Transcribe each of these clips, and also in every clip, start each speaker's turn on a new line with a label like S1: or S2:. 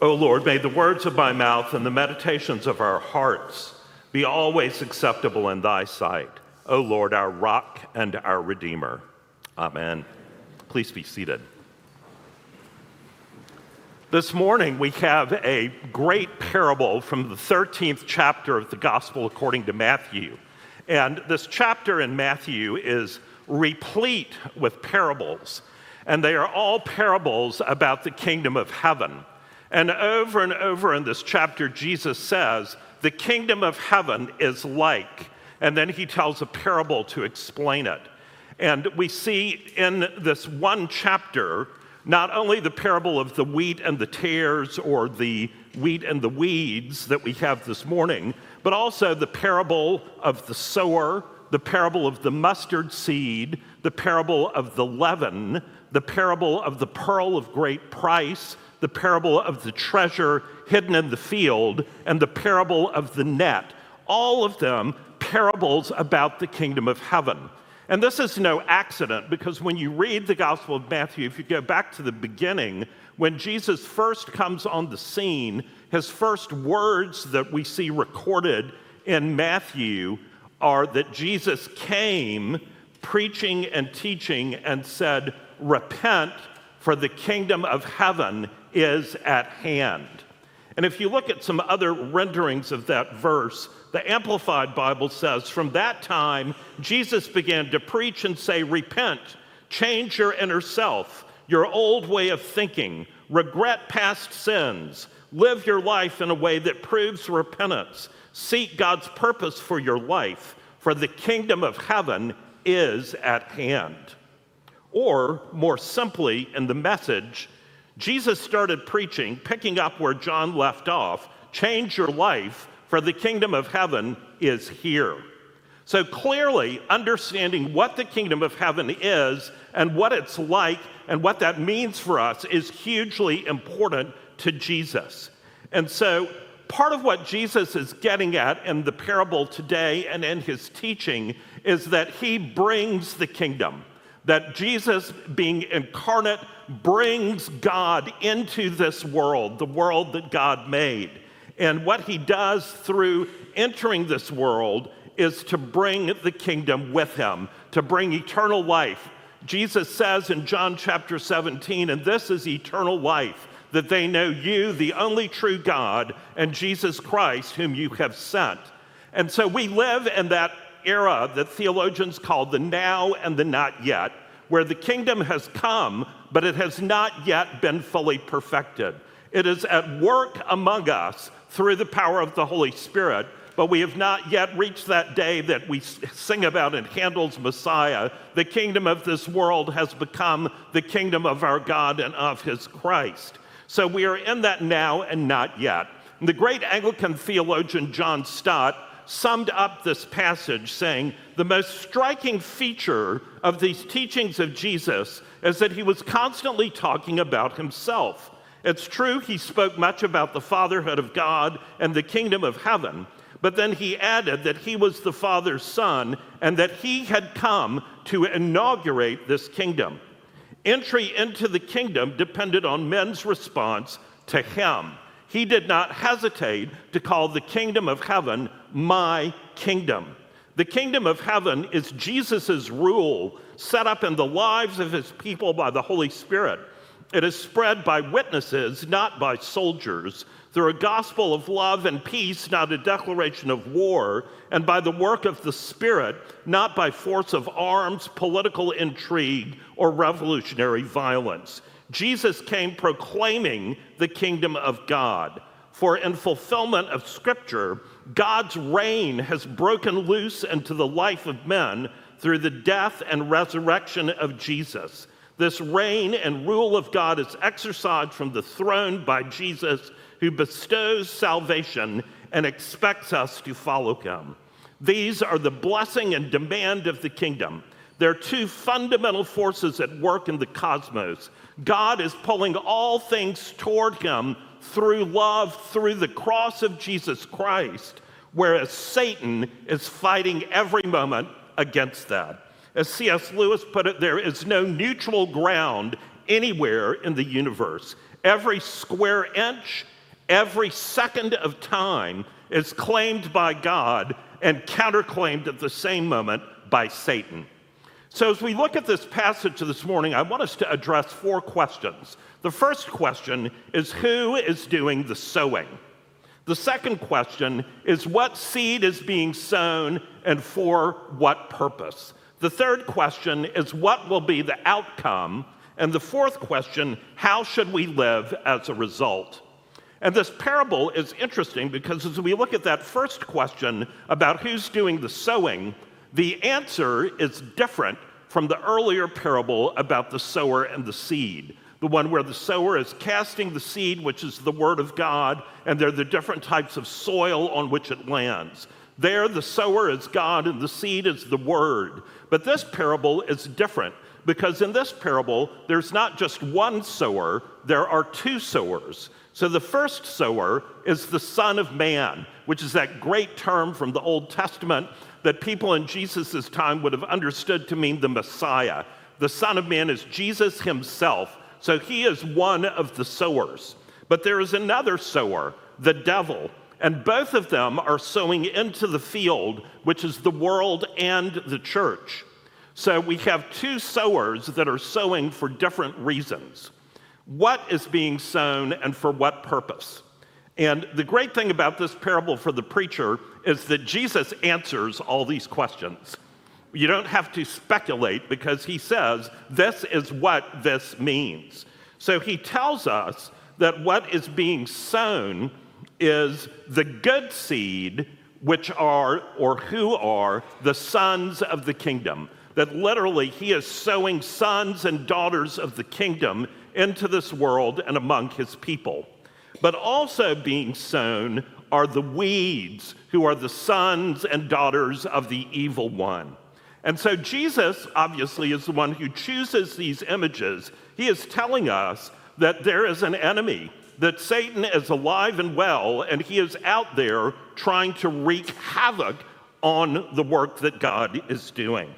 S1: O Lord, may the words of my mouth and the meditations of our hearts be always acceptable in thy sight. O Lord, our rock and our redeemer. Amen. Please be seated. This morning, we have a great parable from the 13th chapter of the Gospel according to Matthew. And this chapter in Matthew is replete with parables, and they are all parables about the kingdom of heaven. And over and over in this chapter, Jesus says, The kingdom of heaven is like. And then he tells a parable to explain it. And we see in this one chapter not only the parable of the wheat and the tares or the wheat and the weeds that we have this morning, but also the parable of the sower, the parable of the mustard seed, the parable of the leaven, the parable of the pearl of great price, the parable of the treasure hidden in the field, and the parable of the net. All of them parables about the kingdom of heaven. And this is no accident because when you read the Gospel of Matthew, if you go back to the beginning, when Jesus first comes on the scene, his first words that we see recorded in Matthew are that Jesus came preaching and teaching and said, Repent, for the kingdom of heaven is at hand. And if you look at some other renderings of that verse, the Amplified Bible says, From that time, Jesus began to preach and say, Repent, change your inner self, your old way of thinking, regret past sins, live your life in a way that proves repentance, seek God's purpose for your life, for the kingdom of heaven is at hand. Or, more simply, in the message, Jesus started preaching, picking up where John left off change your life, for the kingdom of heaven is here. So clearly, understanding what the kingdom of heaven is and what it's like and what that means for us is hugely important to Jesus. And so, part of what Jesus is getting at in the parable today and in his teaching is that he brings the kingdom that Jesus, being incarnate, brings God into this world, the world that God made. And what he does through entering this world is to bring the kingdom with him, to bring eternal life. Jesus says in John chapter 17, and this is eternal life, that they know you, the only true God, and Jesus Christ, whom you have sent. And so we live in that era that theologians call the now and the not yet, where the kingdom has come, but it has not yet been fully perfected. It is at work among us through the power of the Holy Spirit, but we have not yet reached that day that we sing about in Handel's Messiah. The kingdom of this world has become the kingdom of our God and of his Christ. So we are in that now and not yet. And the great Anglican theologian John Stott summed up this passage saying the most striking feature of these teachings of Jesus is that he was constantly talking about himself. It's true, he spoke much about the fatherhood of God and the kingdom of heaven, but then he added that he was the Father's son and that he had come to inaugurate this kingdom. Entry into the kingdom depended on men's response to him he did not hesitate to call the kingdom of heaven my kingdom. The kingdom of heaven is Jesus' rule set up in the lives of his people by the Holy Spirit. It is spread by witnesses, not by soldiers, through a gospel of love and peace, not a declaration of war, and by the work of the Spirit, not by force of arms, political intrigue, or revolutionary violence. Jesus came proclaiming the kingdom of God. For in fulfillment of Scripture, God's reign has broken loose into the life of men through the death and resurrection of Jesus. This reign and rule of God is exercised from the throne by Jesus, who bestows salvation and expects us to follow him. These are the blessing and demand of the kingdom. There are two fundamental forces at work in the cosmos. God is pulling all things toward him through love, through the cross of Jesus Christ, whereas Satan is fighting every moment against that. As C.S. Lewis put it, there is no neutral ground anywhere in the universe. Every square inch, every second of time is claimed by God and counterclaimed at the same moment by Satan. So, as we look at this passage this morning, I want us to address four questions. The first question is who is doing the sowing? The second question is what seed is being sown and for what purpose? The third question is what will be the outcome? And the fourth question, how should we live as a result? And this parable is interesting because as we look at that first question about who's doing the sowing, the answer is different from the earlier parable about the sower and the seed. The one where the sower is casting the seed, which is the word of God, and there are the different types of soil on which it lands. There, the sower is God and the seed is the word. But this parable is different because in this parable, there's not just one sower, there are two sowers. So the first sower is the Son of Man, which is that great term from the Old Testament that people in Jesus' time would have understood to mean the Messiah. The Son of Man is Jesus himself. So he is one of the sowers. But there is another sower, the devil. And both of them are sowing into the field, which is the world and the church. So we have two sowers that are sowing for different reasons what is being sown and for what purpose. And the great thing about this parable for the preacher is that Jesus answers all these questions. You don't have to speculate because he says, This is what this means. So he tells us that what is being sown is the good seed, which are or who are the sons of the kingdom. That literally he is sowing sons and daughters of the kingdom into this world and among his people. But also being sown are the weeds, who are the sons and daughters of the evil one. And so Jesus, obviously, is the one who chooses these images. He is telling us that there is an enemy, that Satan is alive and well, and he is out there trying to wreak havoc on the work that God is doing.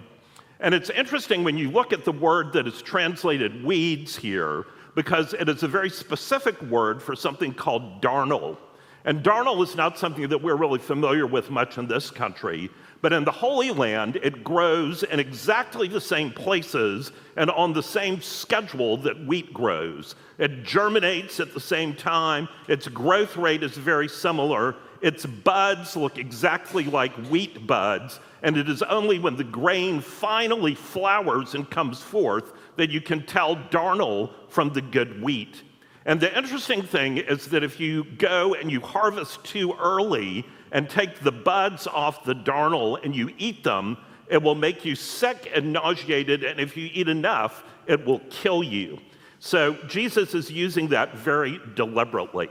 S1: And it's interesting when you look at the word that is translated weeds here, because it is a very specific word for something called darnel. And darnel is not something that we're really familiar with much in this country, but in the Holy Land, it grows in exactly the same places and on the same schedule that wheat grows. It germinates at the same time, its growth rate is very similar, its buds look exactly like wheat buds, and it is only when the grain finally flowers and comes forth that you can tell darnel from the good wheat. And the interesting thing is that if you go and you harvest too early and take the buds off the darnel and you eat them, it will make you sick and nauseated, and if you eat enough, it will kill you. So Jesus is using that very deliberately.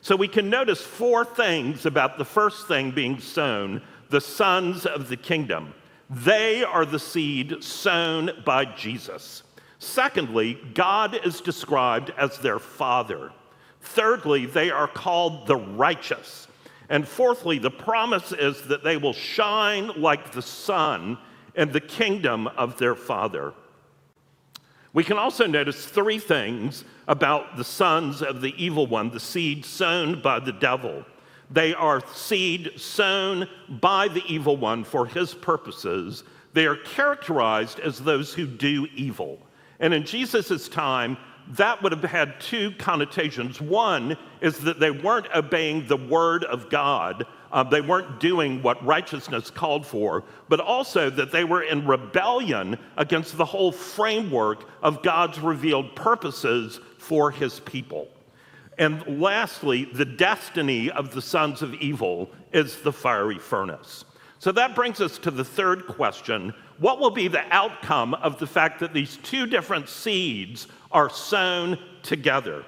S1: So we can notice four things about the first thing being sown the sons of the kingdom. They are the seed sown by Jesus. Secondly, God is described as their father. Thirdly, they are called the righteous. And fourthly, the promise is that they will shine like the sun in the kingdom of their father. We can also notice three things about the sons of the evil one, the seed sown by the devil. They are seed sown by the evil one for his purposes. They are characterized as those who do evil. And in Jesus' time, that would have had two connotations. One is that they weren't obeying the word of God, uh, they weren't doing what righteousness called for, but also that they were in rebellion against the whole framework of God's revealed purposes for his people. And lastly, the destiny of the sons of evil is the fiery furnace. So that brings us to the third question What will be the outcome of the fact that these two different seeds are sown together?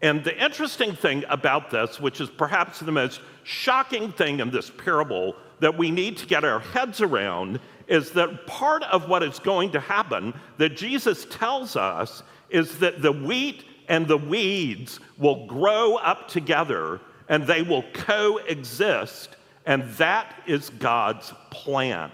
S1: And the interesting thing about this, which is perhaps the most shocking thing in this parable that we need to get our heads around, is that part of what is going to happen that Jesus tells us is that the wheat and the weeds will grow up together and they will coexist, and that is God's plan.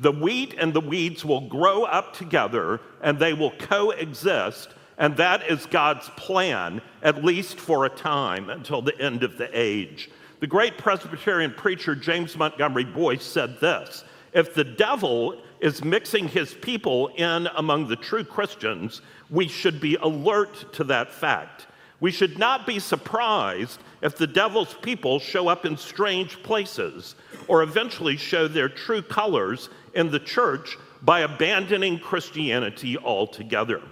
S1: The wheat and the weeds will grow up together and they will coexist, And that is God's plan, at least for a time, until the end of the age. The great Presbyterian preacher James Montgomery Boice said this If the devil is mixing his people in among the true Christians, we should be alert to that fact. We should not be surprised if the devil's people show up in strange places or eventually show their true colors in the church by abandoning Christianity altogether.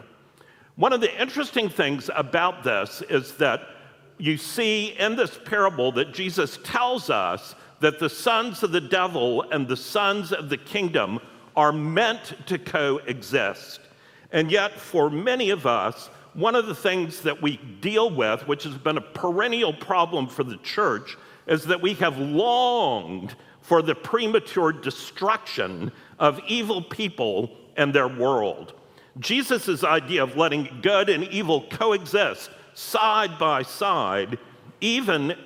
S1: One of the interesting things about this is that you see in this parable that Jesus tells us that the sons of the devil and the sons of the kingdom are meant to coexist. And yet, for many of us, one of the things that we deal with, which has been a perennial problem for the church, is that we have longed for the premature destruction of evil people and their world. Jesus' idea of letting good and evil coexist side by side, even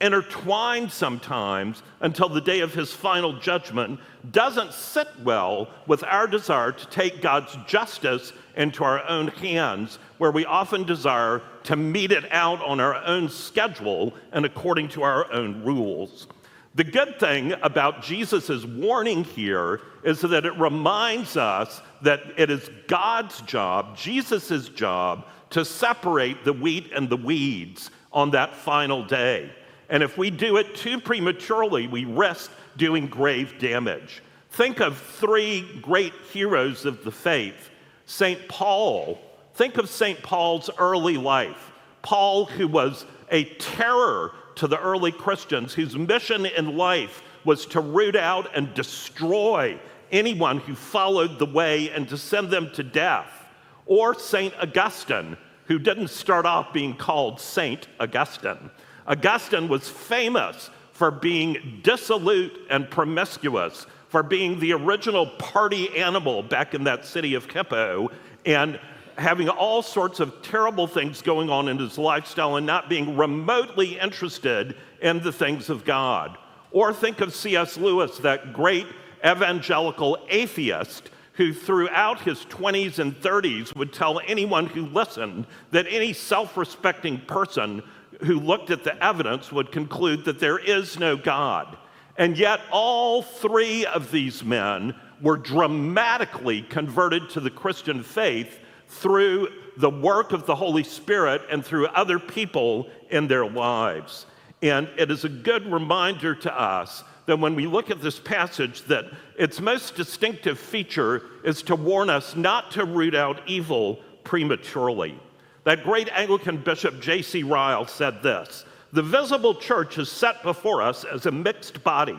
S1: intertwined sometimes until the day of his final judgment, doesn't sit well with our desire to take God's justice into our own hands, where we often desire to mete it out on our own schedule and according to our own rules. The good thing about Jesus' warning here is that it reminds us that it is God's job, Jesus' job, to separate the wheat and the weeds on that final day. And if we do it too prematurely, we risk doing grave damage. Think of three great heroes of the faith St. Paul. Think of St. Paul's early life. Paul, who was a terror to the early Christians whose mission in life was to root out and destroy anyone who followed the way and to send them to death. Or St. Augustine, who didn't start off being called Saint Augustine. Augustine was famous for being dissolute and promiscuous, for being the original party animal back in that city of Hippo, and having all sorts of terrible things going on in his lifestyle and not being remotely interested in the things of God. Or think of C.S. Lewis, that great evangelical atheist who throughout his 20s and 30s would tell anyone who listened that any self respecting person who looked at the evidence would conclude that there is no God. And yet, all three of these men were dramatically converted to the Christian faith through the work of the Holy Spirit and through other people in their lives. And it is a good reminder to us that when we look at this passage that its most distinctive feature is to warn us not to root out evil prematurely. That great Anglican bishop J.C. Ryle said this The visible church is set before us as a mixed body.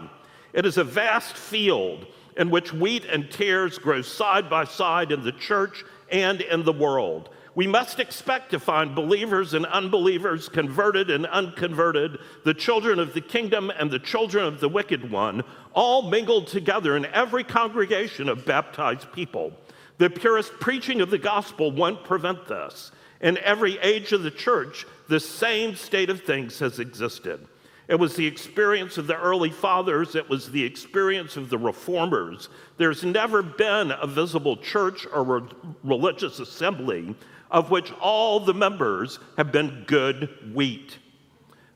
S1: It is a vast field in which wheat and tares grow side by side in the church and in the world. We must expect to find believers and unbelievers, converted and unconverted, the children of the kingdom and the children of the wicked one, all mingled together in every congregation of baptized people. The purest preaching of the gospel won't prevent this. In every age of the church, the same state of things has existed. It was the experience of the early fathers, it was the experience of the reformers. There's never been a visible church or re- religious assembly of which all the members have been good wheat.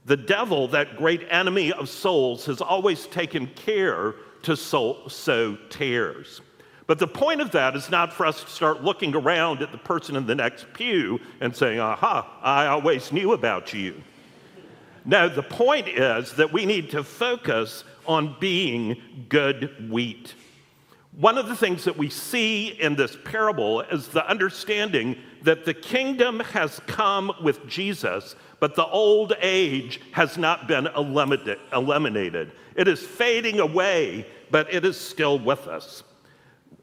S1: The devil, that great enemy of souls, has always taken care to sow, sow tares. But the point of that is not for us to start looking around at the person in the next pew and saying, aha, I always knew about you. No, the point is that we need to focus on being good wheat. One of the things that we see in this parable is the understanding that the kingdom has come with Jesus, but the old age has not been eliminated. It is fading away, but it is still with us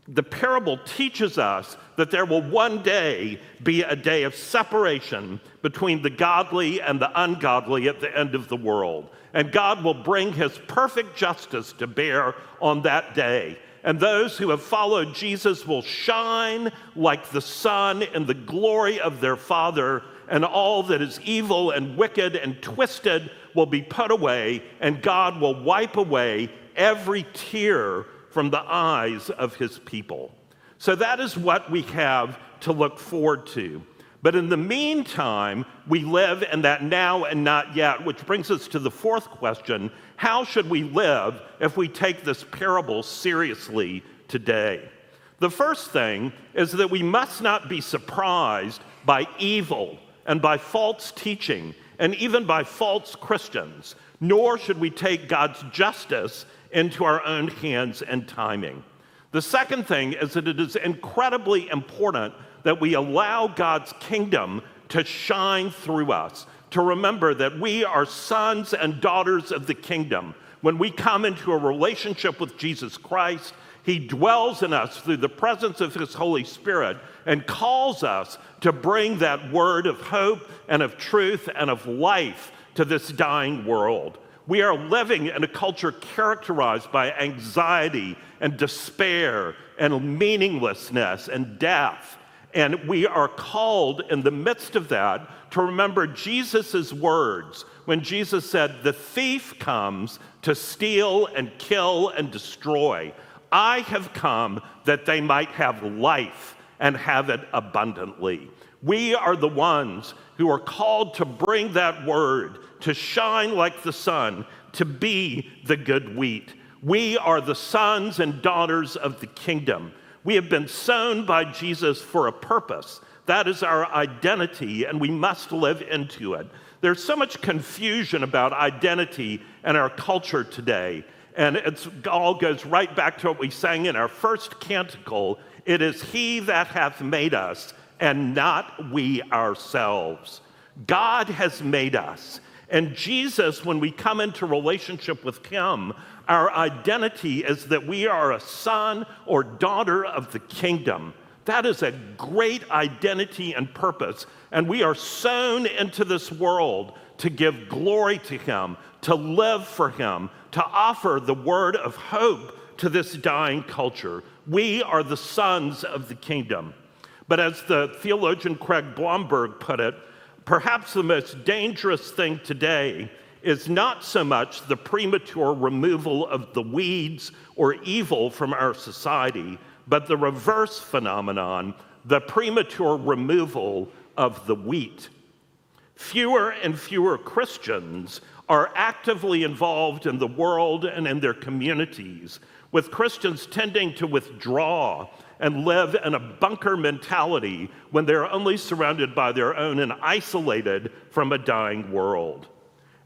S1: the parable teaches us that there will one day be a day of separation between the godly and the ungodly at the end of the world. And God will bring his perfect justice to bear on that day. And those who have followed Jesus will shine like the sun in the glory of their Father, and all that is evil and wicked and twisted will be put away, and God will wipe away every tear from the eyes of his people. So that is what we have to look forward to. But in the meantime, we live in that now and not yet, which brings us to the fourth question How should we live if we take this parable seriously today? The first thing is that we must not be surprised by evil and by false teaching and even by false Christians, nor should we take God's justice into our own hands and timing. The second thing is that it is incredibly important that we allow God's kingdom to shine through us, to remember that we are sons and daughters of the kingdom. When we come into a relationship with Jesus Christ, He dwells in us through the presence of His Holy Spirit and calls us to bring that word of hope and of truth and of life to this dying world. We are living in a culture characterized by anxiety and despair and meaninglessness and death. And we are called in the midst of that to remember Jesus' words when Jesus said, The thief comes to steal and kill and destroy. I have come that they might have life and have it abundantly. We are the ones who are called to bring that word, to shine like the sun, to be the good wheat. We are the sons and daughters of the kingdom. We have been sown by Jesus for a purpose. That is our identity, and we must live into it. There's so much confusion about identity in our culture today. And it all goes right back to what we sang in our first canticle It is He that hath made us, and not we ourselves. God has made us. And Jesus, when we come into relationship with Him, our identity is that we are a son or daughter of the kingdom. That is a great identity and purpose. And we are sown into this world to give glory to Him, to live for Him, to offer the word of hope to this dying culture. We are the sons of the kingdom. But as the theologian Craig Blomberg put it, perhaps the most dangerous thing today is not so much the premature removal of the weeds or evil from our society, but the reverse phenomenon, the premature removal of the wheat. Fewer and fewer Christians are actively involved in the world and in their communities, with Christians tending to withdraw and live in a bunker mentality when they're only surrounded by their own and isolated from a dying world.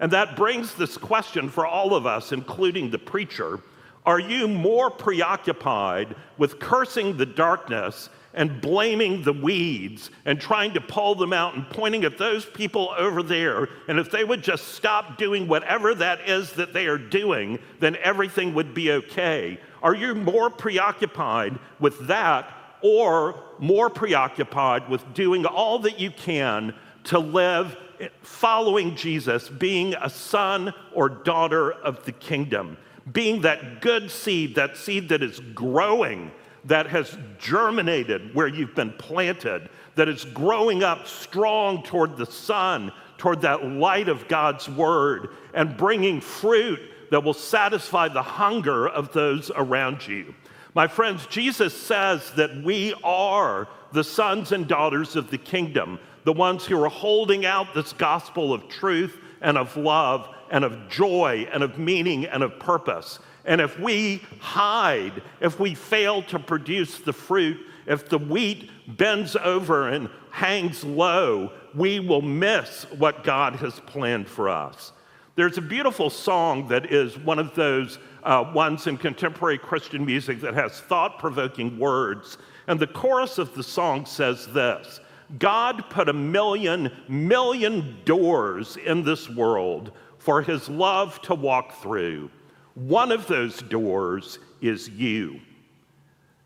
S1: And that brings this question for all of us, including the preacher Are you more preoccupied with cursing the darkness and blaming the weeds and trying to pull them out and pointing at those people over there? And if they would just stop doing whatever that is that they are doing, then everything would be okay. Are you more preoccupied with that or more preoccupied with doing all that you can to live following Jesus, being a son or daughter of the kingdom, being that good seed, that seed that is growing, that has germinated where you've been planted, that is growing up strong toward the sun, toward that light of God's word, and bringing fruit that will satisfy the hunger of those around you. My friends, Jesus says that we are the sons and daughters of the kingdom the ones who are holding out this gospel of truth and of love and of joy and of meaning and of purpose. And if we hide, if we fail to produce the fruit, if the wheat bends over and hangs low, we will miss what God has planned for us. There's a beautiful song that is one of those uh, ones in contemporary Christian music that has thought provoking words. And the chorus of the song says this God put a million, million doors in this world for his love to walk through. One of those doors is you.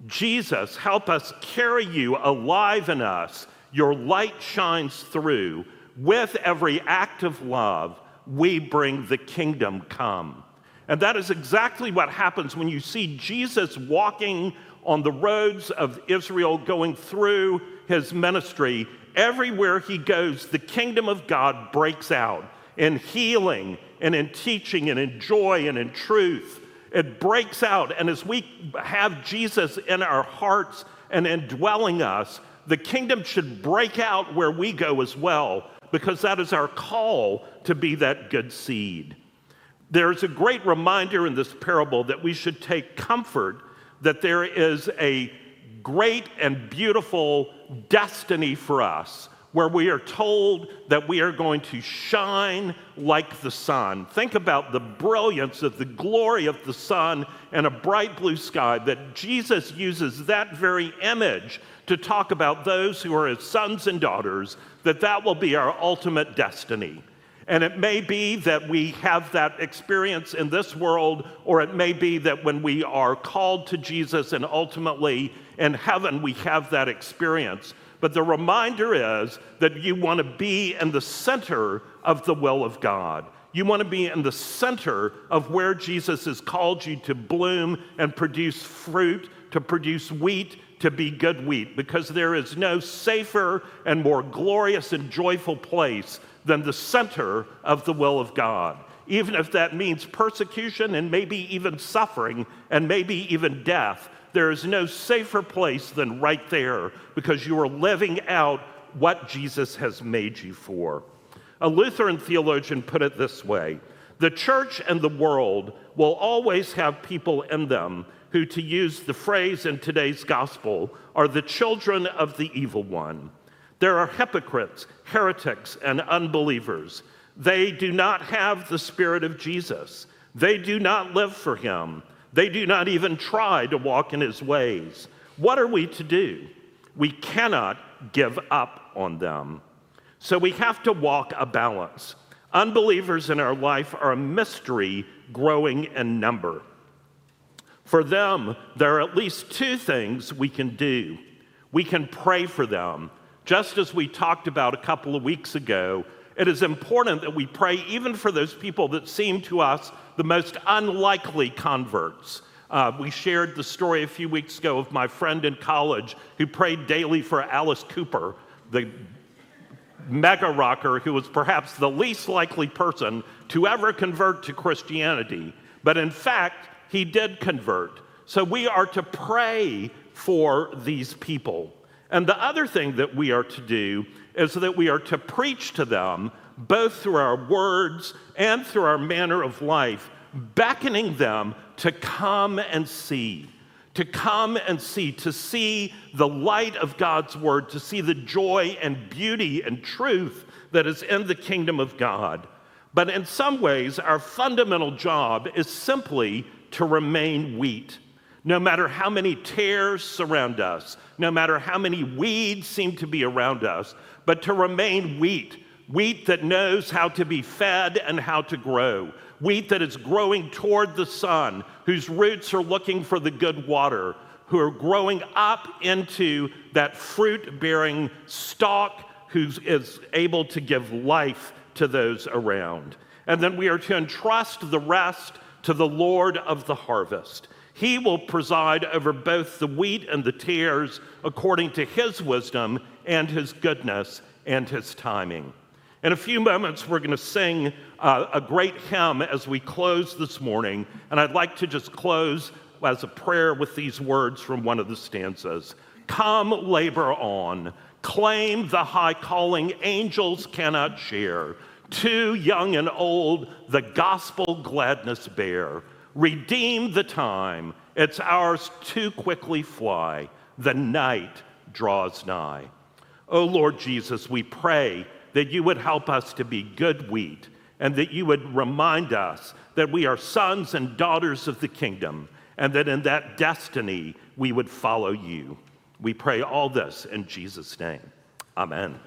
S1: Jesus, help us carry you alive in us. Your light shines through. With every act of love, we bring the kingdom come. And that is exactly what happens when you see Jesus walking on the roads of Israel going through his ministry, everywhere he goes, the kingdom of God breaks out in healing and in teaching and in joy and in truth. It breaks out. And as we have Jesus in our hearts and indwelling us, the kingdom should break out where we go as well, because that is our call to be that good seed. There's a great reminder in this parable that we should take comfort that there is a great and beautiful destiny for us where we are told that we are going to shine like the sun. Think about the brilliance of the glory of the sun and a bright blue sky, that Jesus uses that very image to talk about those who are his sons and daughters, that that will be our ultimate destiny. And it may be that we have that experience in this world, or it may be that when we are called to Jesus and ultimately in heaven, we have that experience. But the reminder is that you want to be in the center of the will of God. You want to be in the center of where Jesus has called you to bloom and produce fruit, to produce wheat, to be good wheat, because there is no safer and more glorious and joyful place than the center of the will of God. Even if that means persecution and maybe even suffering and maybe even death, there is no safer place than right there because you are living out what Jesus has made you for. A Lutheran theologian put it this way The church and the world will always have people in them who, to use the phrase in today's gospel, are the children of the evil one. There are hypocrites, heretics, and unbelievers. They do not have the Spirit of Jesus. They do not live for Him. They do not even try to walk in his ways. What are we to do? We cannot give up on them. So we have to walk a balance. Unbelievers in our life are a mystery growing in number. For them, there are at least two things we can do. We can pray for them. Just as we talked about a couple of weeks ago, it is important that we pray even for those people that seem to us the most unlikely converts. Uh, we shared the story a few weeks ago of my friend in college who prayed daily for Alice Cooper, the mega rocker who was perhaps the least likely person to ever convert to Christianity. But in fact, he did convert. So we are to pray for these people. And the other thing that we are to do is that we are to preach to them both through our words and through our manner of life, beckoning them to come and see, to come and see, to see the light of God's word, to see the joy and beauty and truth that is in the kingdom of God. But in some ways, our fundamental job is simply to remain wheat. No matter how many tares surround us, no matter how many weeds seem to be around us, but to remain wheat wheat that knows how to be fed and how to grow, wheat that is growing toward the sun, whose roots are looking for the good water, who are growing up into that fruit bearing stalk who is able to give life to those around. And then we are to entrust the rest to the Lord of the harvest. He will preside over both the wheat and the tares according to his wisdom and his goodness and his timing. In a few moments, we're going to sing uh, a great hymn as we close this morning. And I'd like to just close as a prayer with these words from one of the stanzas Come, labor on, claim the high calling angels cannot share. To young and old, the gospel gladness bear. Redeem the time, it's ours to quickly fly. The night draws nigh. O oh Lord Jesus, we pray that you would help us to be good wheat and that you would remind us that we are sons and daughters of the kingdom and that in that destiny we would follow you. We pray all this in Jesus' name. Amen.